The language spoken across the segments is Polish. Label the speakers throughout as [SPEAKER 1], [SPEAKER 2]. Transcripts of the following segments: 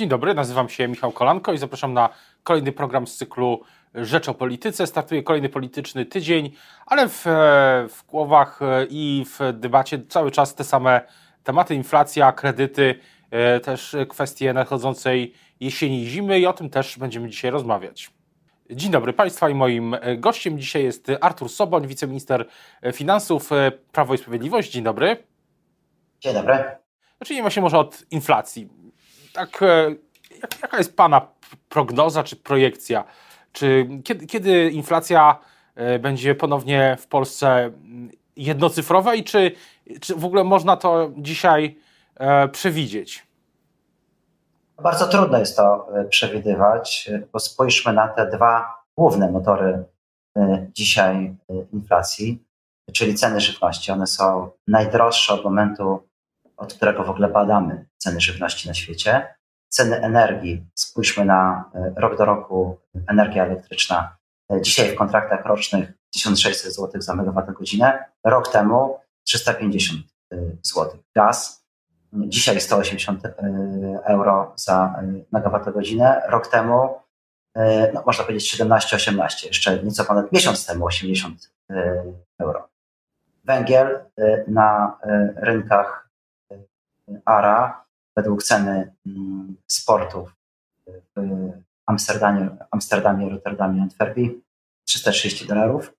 [SPEAKER 1] Dzień dobry, nazywam się Michał Kolanko i zapraszam na kolejny program z cyklu Rzecz o Polityce. Startuje kolejny polityczny tydzień, ale w, w głowach i w debacie cały czas te same tematy: inflacja, kredyty, e, też kwestie nadchodzącej jesieni i zimy i o tym też będziemy dzisiaj rozmawiać. Dzień dobry Państwa i moim gościem dzisiaj jest Artur Soboń, wiceminister finansów Prawo i Sprawiedliwość. Dzień dobry.
[SPEAKER 2] Dzień dobry.
[SPEAKER 1] Zacznijmy się może od inflacji. Tak, e, jak, jaka jest Pana prognoza czy projekcja? Czy kiedy, kiedy inflacja e, będzie ponownie w Polsce jednocyfrowa i czy, czy w ogóle można to dzisiaj e, przewidzieć?
[SPEAKER 2] Bardzo trudno jest to przewidywać, bo spójrzmy na te dwa główne motory dzisiaj inflacji, czyli ceny żywności. One są najdroższe od momentu od którego w ogóle badamy ceny żywności na świecie. Ceny energii, spójrzmy na e, rok do roku energia elektryczna. E, dzisiaj w kontraktach rocznych 1600 zł za megawattogodzinę, rok temu 350 e, zł. Gaz, dzisiaj 180 euro za megawattogodzinę, rok temu no, można powiedzieć 17-18, jeszcze nieco ponad miesiąc temu 80 euro. Węgiel na rynkach ARA według ceny mm, sportów w Amsterdamie, Amsterdamie Rotterdamie, Antwerpii 330 dolarów.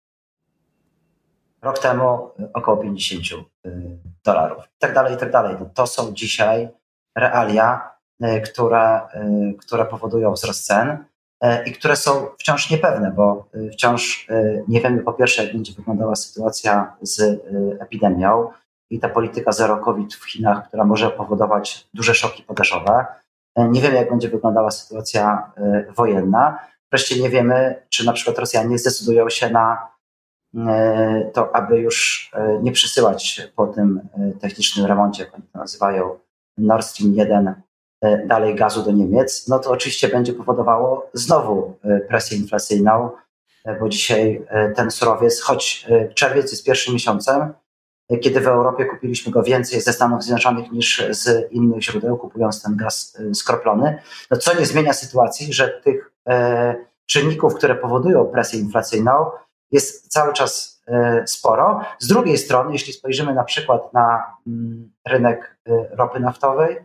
[SPEAKER 2] Rok temu około 50 y, dolarów. I tak dalej, i tak dalej. To są dzisiaj realia, y, które, y, które powodują wzrost cen i które są wciąż niepewne, bo wciąż nie wiemy po pierwsze, jak będzie wyglądała sytuacja z epidemią, i ta polityka zero COVID w Chinach, która może powodować duże szoki podażowe. E, nie wiemy, jak będzie wyglądała sytuacja e, wojenna. Wreszcie nie wiemy, czy na przykład Rosjanie zdecydują się na e, to, aby już nie przesyłać po tym technicznym remoncie, jak oni to nazywają, Nord Stream 1 dalej gazu do Niemiec, no to oczywiście będzie powodowało znowu presję inflacyjną, bo dzisiaj ten surowiec, choć czerwiec jest pierwszym miesiącem, kiedy w Europie kupiliśmy go więcej ze Stanów Zjednoczonych niż z innych źródeł, kupując ten gaz y, skroplony, no co nie zmienia sytuacji, że tych e, czynników, które powodują presję inflacyjną, jest cały czas e, sporo. Z drugiej strony, jeśli spojrzymy na przykład na mm, rynek y, ropy naftowej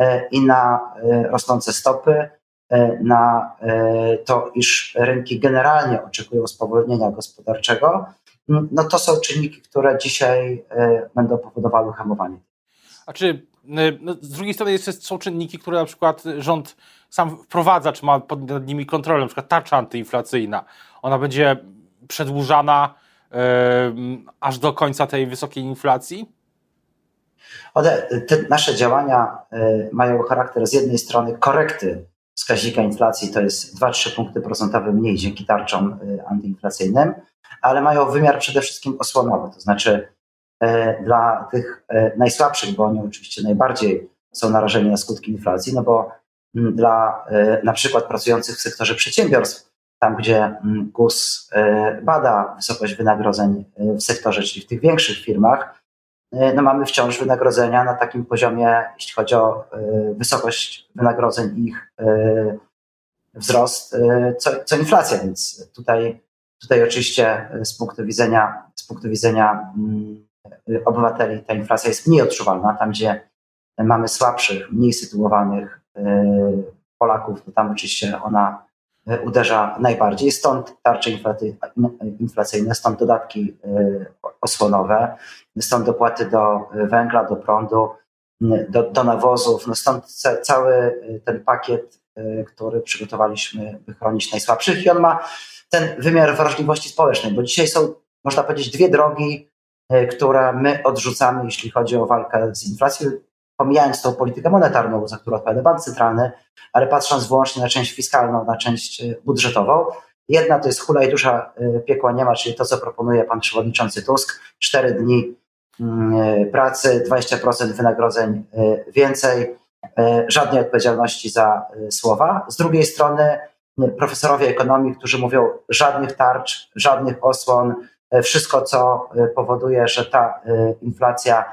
[SPEAKER 2] e, i na rosnące stopy, na to, iż rynki generalnie oczekują spowolnienia gospodarczego, no to są czynniki, które dzisiaj e, będą powodowały hamowanie.
[SPEAKER 1] A czy e, no, z drugiej strony jeszcze są czynniki, które na przykład rząd sam wprowadza, czy ma pod nad nimi kontrolę, na przykład tarcza antyinflacyjna. Ona będzie przedłużana yy, aż do końca tej wysokiej inflacji?
[SPEAKER 2] One, te nasze działania y, mają charakter z jednej strony korekty wskaźnika inflacji, to jest 2-3 punkty procentowe mniej dzięki tarczom y, antyinflacyjnym, ale mają wymiar przede wszystkim osłonowy, to znaczy e, dla tych e, najsłabszych, bo oni oczywiście najbardziej są narażeni na skutki inflacji, no bo mm, dla e, na przykład pracujących w sektorze przedsiębiorstw, tam gdzie mm, GUS bada wysokość wynagrodzeń w sektorze, czyli w tych większych firmach, no mamy wciąż wynagrodzenia na takim poziomie, jeśli chodzi o wysokość wynagrodzeń ich wzrost, co, co inflacja, więc tutaj Tutaj oczywiście e, z punktu widzenia, z punktu widzenia mm, obywateli ta inflacja jest mniej odczuwalna. Tam, gdzie mamy słabszych, mniej sytuowanych e, Polaków, to tam oczywiście ona e, uderza najbardziej. Stąd tarcze inflacyjne, stąd dodatki osłonowe, stąd dopłaty do węgla, do prądu, do, do nawozów. No stąd cały ten pakiet, który przygotowaliśmy, by chronić najsłabszych i on ma ten wymiar wrażliwości społecznej, bo dzisiaj są, można powiedzieć, dwie drogi, e, które my odrzucamy, jeśli chodzi o walkę z inflacją, pomijając tą politykę monetarną, za którą odpowiada bank centralny, ale patrząc wyłącznie na część fiskalną, na część e, budżetową. Jedna to jest hula i dusza e, piekła nie ma, czyli to, co proponuje pan przewodniczący Tusk, cztery dni mm, pracy, 20% wynagrodzeń więcej, żadnej odpowiedzialności za słowa. Z drugiej strony profesorowie ekonomii, którzy mówią żadnych tarcz, żadnych osłon, e, wszystko, co e, powoduje, że ta e, inflacja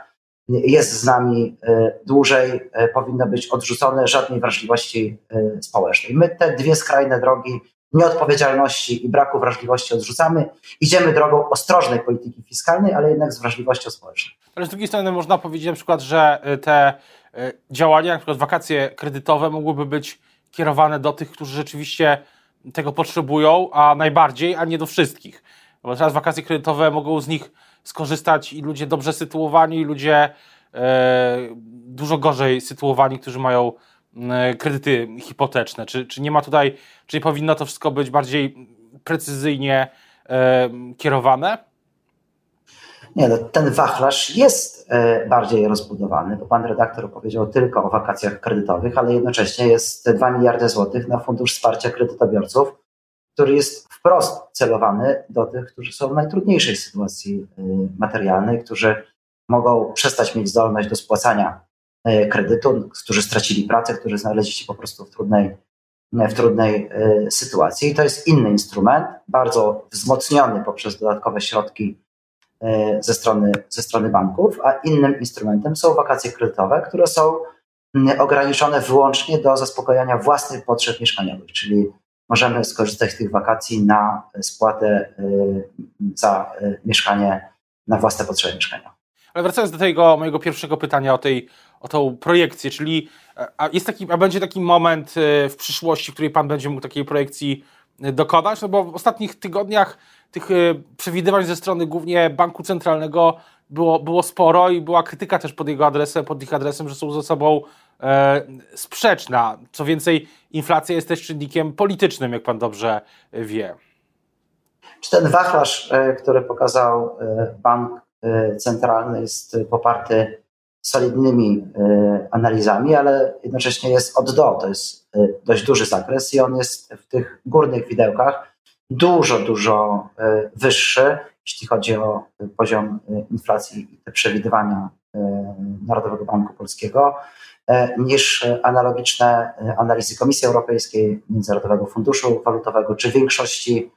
[SPEAKER 2] jest z nami dłużej, powinno być odrzucone, żadnej wrażliwości społecznej. My te dwie skrajne drogi nieodpowiedzialności i braku wrażliwości odrzucamy. Idziemy drogą ostrożnej polityki fiskalnej, ale jednak z wrażliwością społeczną.
[SPEAKER 1] Ale z drugiej strony można powiedzieć na przykład, że te działania, na przykład wakacje kredytowe mogłyby być kierowane do tych, którzy rzeczywiście tego potrzebują, a najbardziej, a nie do wszystkich. Bo teraz wakacje kredytowe mogą z nich skorzystać i ludzie dobrze sytuowani, i ludzie e, dużo gorzej sytuowani, którzy mają e, kredyty hipoteczne. Czy, czy nie ma tutaj, czy nie powinno to wszystko być bardziej precyzyjnie e, kierowane?
[SPEAKER 2] Nie, no, ten wachlarz jest bardziej rozbudowany, bo pan redaktor powiedział tylko o wakacjach kredytowych, ale jednocześnie jest 2 miliardy złotych na fundusz wsparcia kredytobiorców, który jest wprost celowany do tych, którzy są w najtrudniejszej sytuacji e, materialnej, którzy mogą przestać mieć zdolność do spłacania e, kredytu, którzy stracili pracę, którzy znaleźli się po prostu w trudnej, w trudnej sytuacji. I to jest inny instrument, bardzo wzmocniony poprzez dodatkowe środki ze strony, ze strony banków, a innym instrumentem są wakacje kredytowe, które są ograniczone wyłącznie do zaspokojenia własnych potrzeb mieszkaniowych, czyli możemy skorzystać z tych wakacji na spłatę e, za e, mieszkanie, na własne potrzeby mieszkania.
[SPEAKER 1] Ale wracając do tego mojego pierwszego pytania o, tej, o tą projekcję, czyli a jest taki, a będzie taki moment w przyszłości, w której Pan będzie mógł takiej projekcji dokonać? No bo w ostatnich tygodniach tych przewidywań ze strony głównie banku centralnego było, było sporo i była krytyka też pod jego adresem, pod ich adresem, że są ze sobą sprzeczna. Co więcej, inflacja jest też czynnikiem politycznym, jak pan dobrze wie.
[SPEAKER 2] Czy ten wachlarz, e, który pokazał e, bank centralny, jest poparty solidnymi analizami, ale jednocześnie jest od do. To jest dość duży zakres i on jest w tych górnych widełkach dużo, dużo e, wyższy, jeśli chodzi o poziom e, inflacji i te przewidywania e, Narodowego Banku Polskiego, niż analogiczne analizy Komisji Europejskiej, Międzynarodowego Funduszu Walutowego czy większości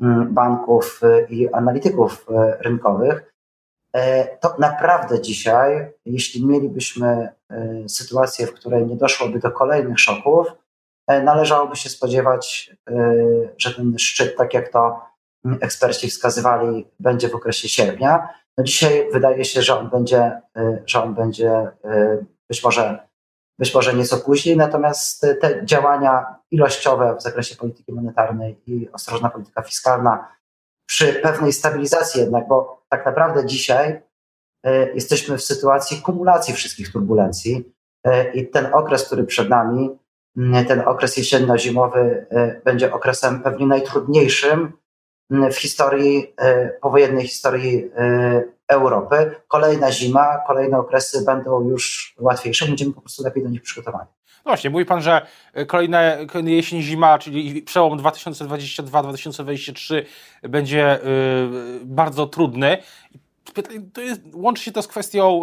[SPEAKER 2] mm, banków i analityków rynkowych. To naprawdę dzisiaj, jeśli mielibyśmy sytuację, w której nie doszłoby do kolejnych szoków, E, należałoby się spodziewać, e, że ten szczyt, tak jak to eksperci wskazywali, będzie w okresie sierpnia. No dzisiaj wydaje się, że on będzie, e, że on będzie być może, być może nieco później, natomiast te działania ilościowe w zakresie polityki monetarnej i ostrożna polityka fiskalna przy pewnej stabilizacji jednak, bo tak naprawdę dzisiaj jesteśmy w sytuacji kumulacji wszystkich turbulencji i ten okres, który przed nami, ten okres jesienno-zimowy e, będzie okresem pewnie najtrudniejszym w historii, e, powojennej historii e, Europy. Kolejna zima, kolejne okresy będą już łatwiejsze, będziemy po prostu lepiej do nich przygotowani.
[SPEAKER 1] No właśnie, mówi Pan, że kolejne, kolejne jesień, zima, czyli przełom 2022-2023 będzie bardzo trudny. To jest, łączy się to z kwestią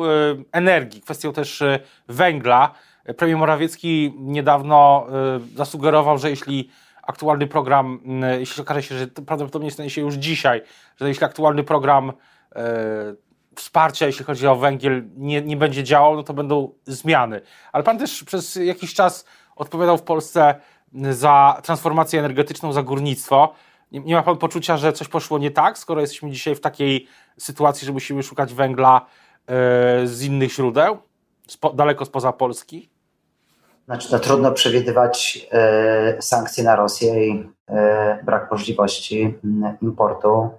[SPEAKER 1] energii, kwestią też węgla. Premier Morawiecki niedawno zasugerował, że jeśli aktualny program, jeśli okaże się, że prawdopodobnie stanie się już dzisiaj, że jeśli aktualny program wsparcia, jeśli chodzi o węgiel, nie, nie będzie działał, no to będą zmiany. Ale pan też przez jakiś czas odpowiadał w Polsce za transformację energetyczną, za górnictwo. Nie, nie ma pan poczucia, że coś poszło nie tak, skoro jesteśmy dzisiaj w takiej sytuacji, że musimy szukać węgla z innych źródeł, spo, daleko spoza Polski?
[SPEAKER 2] Znaczy, to trudno przewidywać e, sankcje na Rosję i e, brak możliwości importu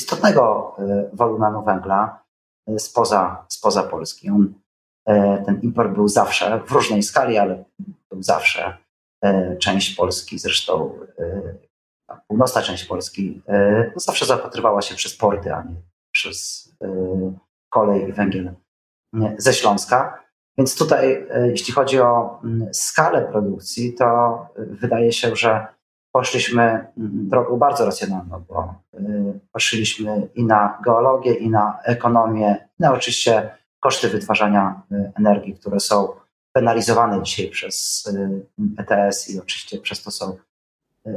[SPEAKER 2] istotnego e, wolumenu węgla spoza, spoza Polski. On, ten import był zawsze, w różnej skali, ale był zawsze część Polski, zresztą północna część Polski, no zawsze zaopatrywała się przez porty, a nie przez kolej i węgiel ze Śląska. Więc tutaj, e, jeśli chodzi o skalę produkcji, to e, wydaje się, że poszliśmy mm, drogą bardzo racjonalną, bo e, patrzyliśmy i na geologię, i na ekonomię, i na oczywiście koszty wytwarzania energii, które są penalizowane dzisiaj przez ETS i oczywiście przez to są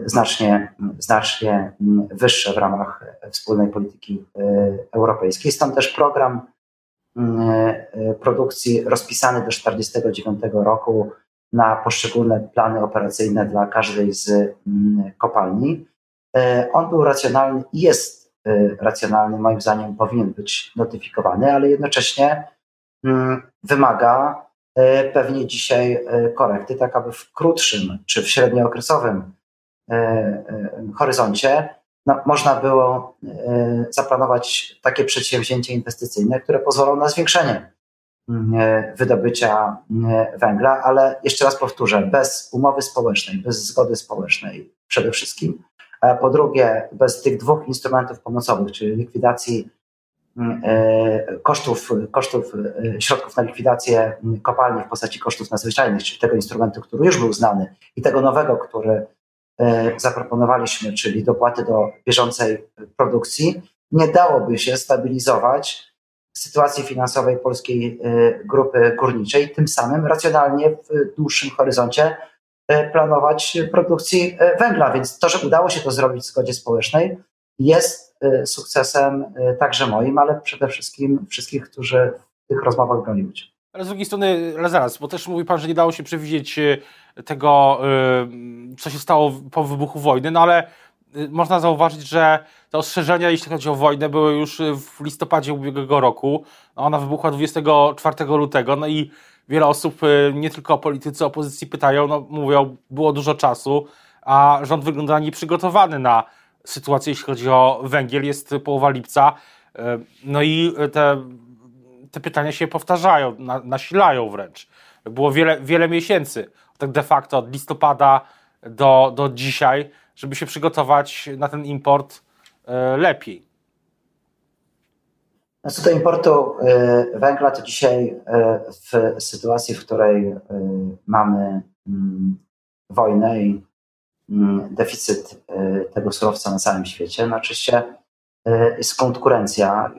[SPEAKER 2] znacznie, znacznie mm, wyższe w ramach wspólnej polityki europejskiej. Stąd też program produkcji rozpisany do 1949 roku na poszczególne plany operacyjne dla każdej z kopalni. On był racjonalny i jest racjonalny, moim zdaniem powinien być notyfikowany, ale jednocześnie wymaga pewnie dzisiaj korekty, tak aby w krótszym czy w średniookresowym horyzoncie no, można było e, zaplanować takie przedsięwzięcie inwestycyjne, które pozwolą na zwiększenie mm, e, wydobycia e, węgla, ale jeszcze raz powtórzę, bez umowy społecznej, bez zgody społecznej przede wszystkim. Po drugie, bez tych dwóch instrumentów pomocowych, czyli likwidacji mm, kosztów, kosztów środków na likwidację mm, kopalni w postaci kosztów nadzwyczajnych, czyli tego instrumentu, który już był znany i tego nowego, który E, zaproponowaliśmy, czyli dopłaty do bieżącej produkcji, nie dałoby się stabilizować sytuacji finansowej polskiej e, grupy górniczej, tym samym racjonalnie w dłuższym horyzoncie e, planować produkcji węgla. Więc to, że udało się to zrobić w zgodzie społecznej, jest sukcesem także moim, ale przede wszystkim wszystkich, którzy w tych rozmowach brali udział.
[SPEAKER 1] Ale z drugiej strony, ale zaraz, bo też mówi Pan, że nie dało się przewidzieć tego, co się stało po wybuchu wojny, no ale można zauważyć, że te ostrzeżenia, jeśli chodzi o wojnę, były już w listopadzie ubiegłego roku. Ona wybuchła 24 lutego, no i wiele osób, nie tylko politycy opozycji pytają, no mówią, było dużo czasu, a rząd wygląda nieprzygotowany na sytuację, jeśli chodzi o węgiel. Jest połowa lipca, no i te te pytania się powtarzają, na, nasilają wręcz. Było wiele, wiele miesięcy, tak de facto od listopada do, do dzisiaj, żeby się przygotować na ten import e, lepiej.
[SPEAKER 2] Co do importu e, węgla, to dzisiaj e, w sytuacji, w której mamy mm, wojnę i mm, deficyt tego surowca na całym świecie, no oczywiście jest konkurencja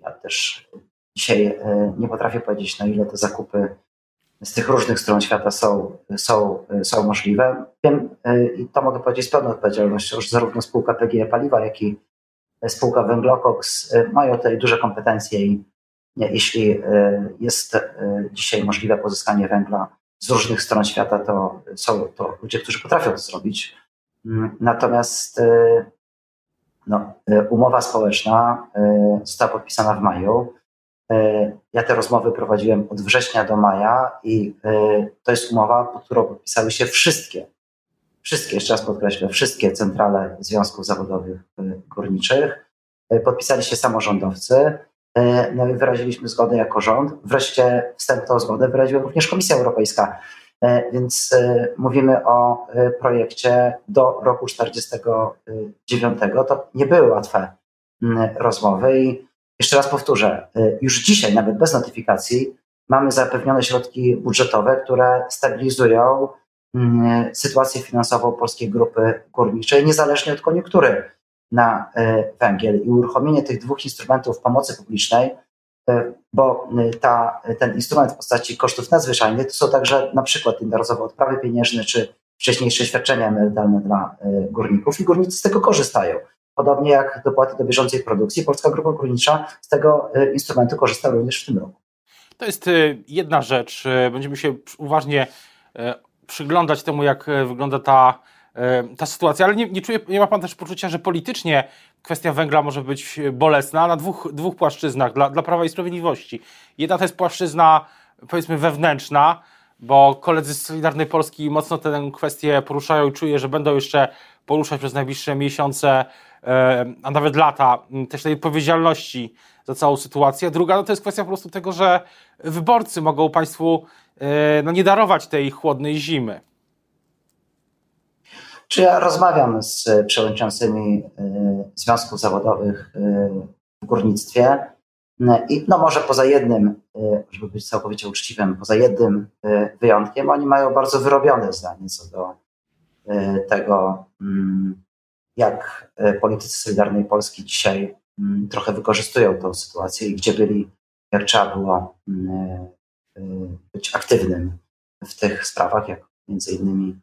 [SPEAKER 2] ja też dzisiaj nie potrafię powiedzieć, na ile te zakupy z tych różnych stron świata są, są, są możliwe. Wiem e, i to mogę powiedzieć z pełną odpowiedzialnością, że zarówno spółka PGE Paliwa, jak i spółka Węglokoks e, mają tutaj duże kompetencje i jeśli jest dzisiaj możliwe pozyskanie węgla z różnych stron świata, to są to ludzie, którzy potrafią to zrobić. Mm, natomiast no, e, umowa społeczna e, została podpisana w maju. E, ja te rozmowy prowadziłem od września do maja i to jest umowa, pod którą podpisały się wszystkie, wszystkie, jeszcze raz podkreślę, wszystkie centrale związków zawodowych górniczych. Podpisali się samorządowcy, no i wyraziliśmy zgodę jako rząd. Wreszcie wstępną zgodę wyraziła również Komisja Europejska. E, więc e, mówimy o e, projekcie do roku 49. To nie były łatwe rozmowy i jeszcze raz powtórzę, już dzisiaj, nawet bez notyfikacji, mamy zapewnione środki budżetowe, które stabilizują sytuację finansową polskiej grupy górniczej, niezależnie od koniunktury na węgiel. I uruchomienie tych dwóch instrumentów pomocy publicznej E, bo y, ta, ten instrument w postaci kosztów nadzwyczajnych to są także na przykład jednorazowe odprawy pieniężne czy wcześniejsze świadczenia emerytalne dla y, górników i górnicy z tego korzystają. Podobnie jak dopłaty do bieżącej produkcji, Polska Grupa Górnicza z tego y, instrumentu korzysta również w tym roku.
[SPEAKER 1] To jest jedna rzecz. Będziemy się uważnie przyglądać temu, jak wygląda ta ta sytuacja, ale nie, nie, czuje, nie ma pan też poczucia, że politycznie kwestia węgla może być bolesna na dwóch, dwóch płaszczyznach dla, dla Prawa i Sprawiedliwości. Jedna to jest płaszczyzna, powiedzmy, wewnętrzna, bo koledzy z Solidarnej Polski mocno tę kwestię poruszają i czuję, że będą jeszcze poruszać przez najbliższe miesiące, a nawet lata, też tej odpowiedzialności za całą sytuację. Druga no to jest kwestia po prostu tego, że wyborcy mogą Państwu no, nie darować tej chłodnej zimy.
[SPEAKER 2] Czy ja rozmawiam z przewodniczącymi y, związków zawodowych y, w górnictwie i no może poza jednym, żeby być całkowicie uczciwym, poza jednym wyjątkiem, oni mają bardzo wyrobione zdanie co do tego, mm, jak politycy Solidarnej Polski dzisiaj mm, trochę wykorzystują tę sytuację i gdzie byli, jak trzeba było mm, być aktywnym w tych sprawach, jak między innymi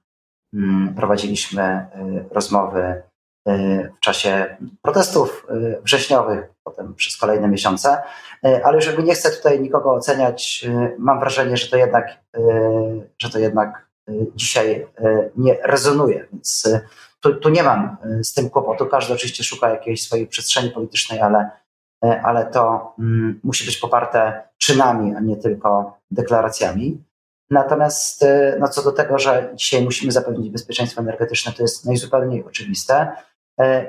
[SPEAKER 2] Mm, prowadziliśmy rozmowy w czasie protestów wrześniowych, potem przez kolejne miesiące. Ale żeby nie chcę tutaj nikogo oceniać, mam wrażenie, że to jednak, że to jednak dzisiaj nie rezonuje. Więc tu, tu nie mam z tym kłopotu. Każdy oczywiście szuka jakiejś swojej przestrzeni politycznej, ale, ale to mm, musi być poparte czynami, a nie tylko deklaracjami. Natomiast e, no co do tego, że dzisiaj musimy zapewnić bezpieczeństwo energetyczne, to jest najzupełniej oczywiste.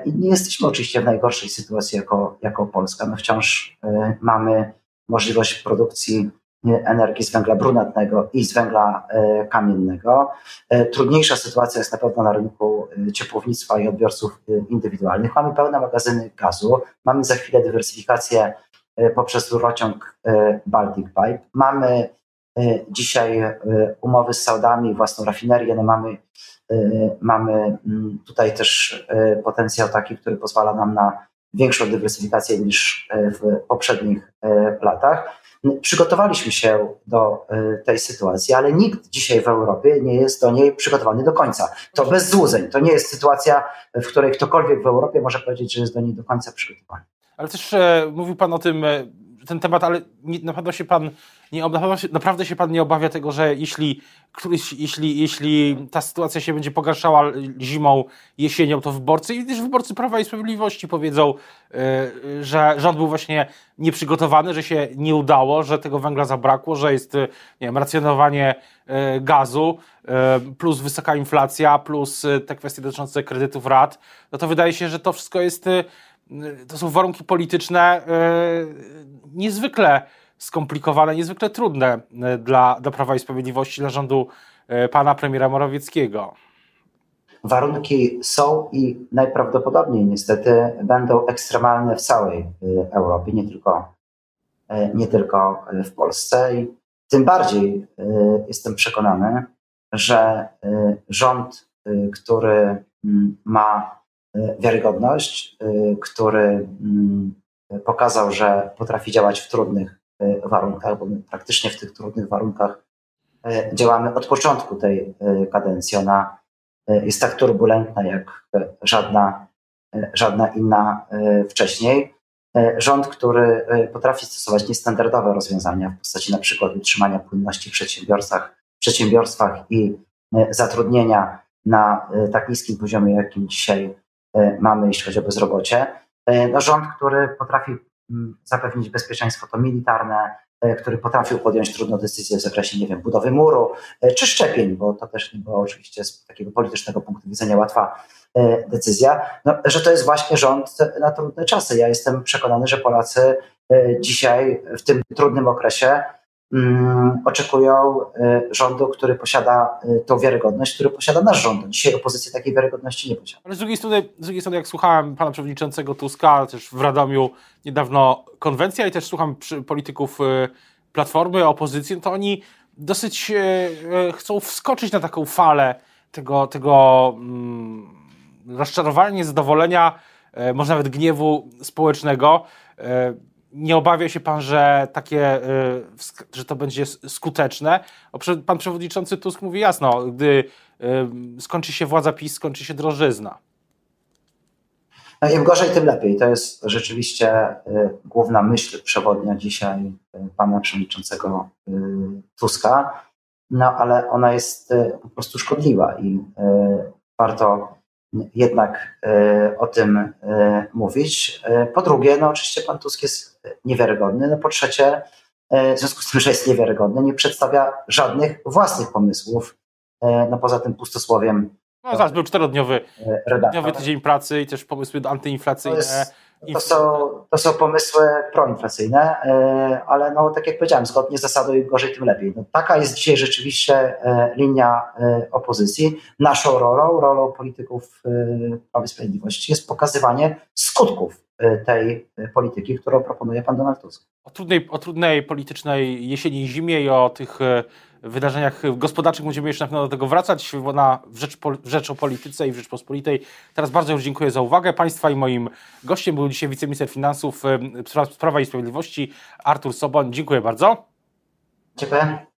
[SPEAKER 2] I nie jesteśmy oczywiście w najgorszej sytuacji jako, jako Polska. No wciąż mamy możliwość produkcji energii z węgla brunatnego i z węgla kamiennego. Trudniejsza sytuacja jest na pewno na rynku ciepłownictwa i odbiorców indywidualnych. Mamy pełne magazyny gazu, mamy za chwilę dywersyfikację poprzez rurociąg Baltic Pipe, mamy E, dzisiaj e, umowy z Saudami, własną rafinerię, no mamy, e, mamy mm, tutaj też potencjał taki, który pozwala nam na większą dywersyfikację niż w poprzednich latach. Przygotowaliśmy się do tej sytuacji, ale nikt dzisiaj w Europie nie jest do niej przygotowany do końca. To bez złudzeń. To nie jest sytuacja, w której ktokolwiek w Europie może powiedzieć, że jest do niej do końca przygotowany.
[SPEAKER 1] Ale też e, mówił Pan o tym, e, ten temat, ale nie, na pewno się pan nie, naprawdę, się, naprawdę się pan nie obawia tego, że jeśli, któryś, jeśli, jeśli ta sytuacja się będzie pogarszała zimą, jesienią, to wyborcy i też wyborcy Prawa i Sprawiedliwości powiedzą, yy, że rząd był właśnie nieprzygotowany, że się nie udało, że tego węgla zabrakło, że jest nie wiem, racjonowanie yy, gazu, yy, plus wysoka inflacja, plus te kwestie dotyczące kredytów rat, no to wydaje się, że to wszystko jest to są warunki polityczne niezwykle skomplikowane, niezwykle trudne e, dla, dla Prawa i Sprawiedliwości, dla rządu pana premiera Morawieckiego.
[SPEAKER 2] Warunki są i najprawdopodobniej niestety będą ekstremalne w całej Europie, nie tylko, nie tylko w Polsce. I tym bardziej jestem przekonany, że rząd, który mm, ma wiarygodność, który mm, pokazał, że potrafi działać w trudnych e, warunkach, bo my praktycznie w tych trudnych warunkach e, działamy od początku tej kadencji. Ona jest tak turbulentna jak żadna, żadna inna wcześniej. Rząd, który potrafi stosować niestandardowe rozwiązania w postaci na przykład utrzymania płynności w przedsiębiorstwach, przedsiębiorstwach i zatrudnienia na tak niskim poziomie, jakim dzisiaj mamy, jeśli chodzi o bezrobocie, E, no, rząd, który potrafi mm, zapewnić bezpieczeństwo to militarne, e, który potrafił podjąć trudną decyzję w zakresie, nie wiem, budowy muru e, czy szczepień, bo to też nie była oczywiście z takiego politycznego punktu widzenia łatwa decyzja, no, że to jest właśnie rząd na trudne czasy. Ja jestem przekonany, że Polacy dzisiaj w tym trudnym okresie oczekują y, rządu, który posiada y, tą wiarygodność, który posiada nasz rząd. Dzisiaj opozycja takiej wiarygodności nie posiada.
[SPEAKER 1] Ale z drugiej strony, z drugiej strony jak słuchałem pana przewodniczącego Tuska, też w Radomiu niedawno konwencja i też słucham polityków y, Platformy, opozycji, no to oni dosyć chcą wskoczyć na taką falę tego, tego um, rozczarowania, niezadowolenia, może nawet gniewu społecznego nie obawia się pan, że takie, y, że to będzie skuteczne? Pan przewodniczący Tusk mówi jasno, gdy y, skończy się władza PiS, skończy się drożyzna.
[SPEAKER 2] No im gorzej, tym lepiej. To jest rzeczywiście y, główna myśl przewodnia dzisiaj pana przewodniczącego Tuska, no ale ona jest po prostu szkodliwa i warto jednak o tym mówić. Po drugie, no oczywiście pan Tusk jest niewiarygodny. No po trzecie, w związku z tym, że jest niewiarygodny, nie przedstawia żadnych własnych pomysłów, no poza tym pustosłowiem.
[SPEAKER 1] No zaraz był czterodniowy redaktor. tydzień pracy i też pomysły antyinflacyjne. To jest,
[SPEAKER 2] to są, to są pomysły proinflacyjne, e, ale no, tak jak powiedziałem, zgodnie z zasadą im gorzej, tym lepiej. No, taka jest dzisiaj rzeczywiście e, linia e, opozycji. Naszą rolą, rolą polityków Prawa i Sprawiedliwości jest pokazywanie skutków tej polityki, którą proponuje pan Donald Tusk.
[SPEAKER 1] O trudnej, o trudnej politycznej jesieni i zimie i o tych wydarzeniach gospodarczych będziemy jeszcze na pewno do tego wracać na, w, rzecz, Rzecz o Polityce i w Rzeczpospolitej. Teraz bardzo już dziękuję za uwagę Państwa i moim gościem był dzisiaj wiceminister finansów Prawa i Sprawiedliwości Artur Soboń. Dziękuję bardzo.
[SPEAKER 2] Dziękuję.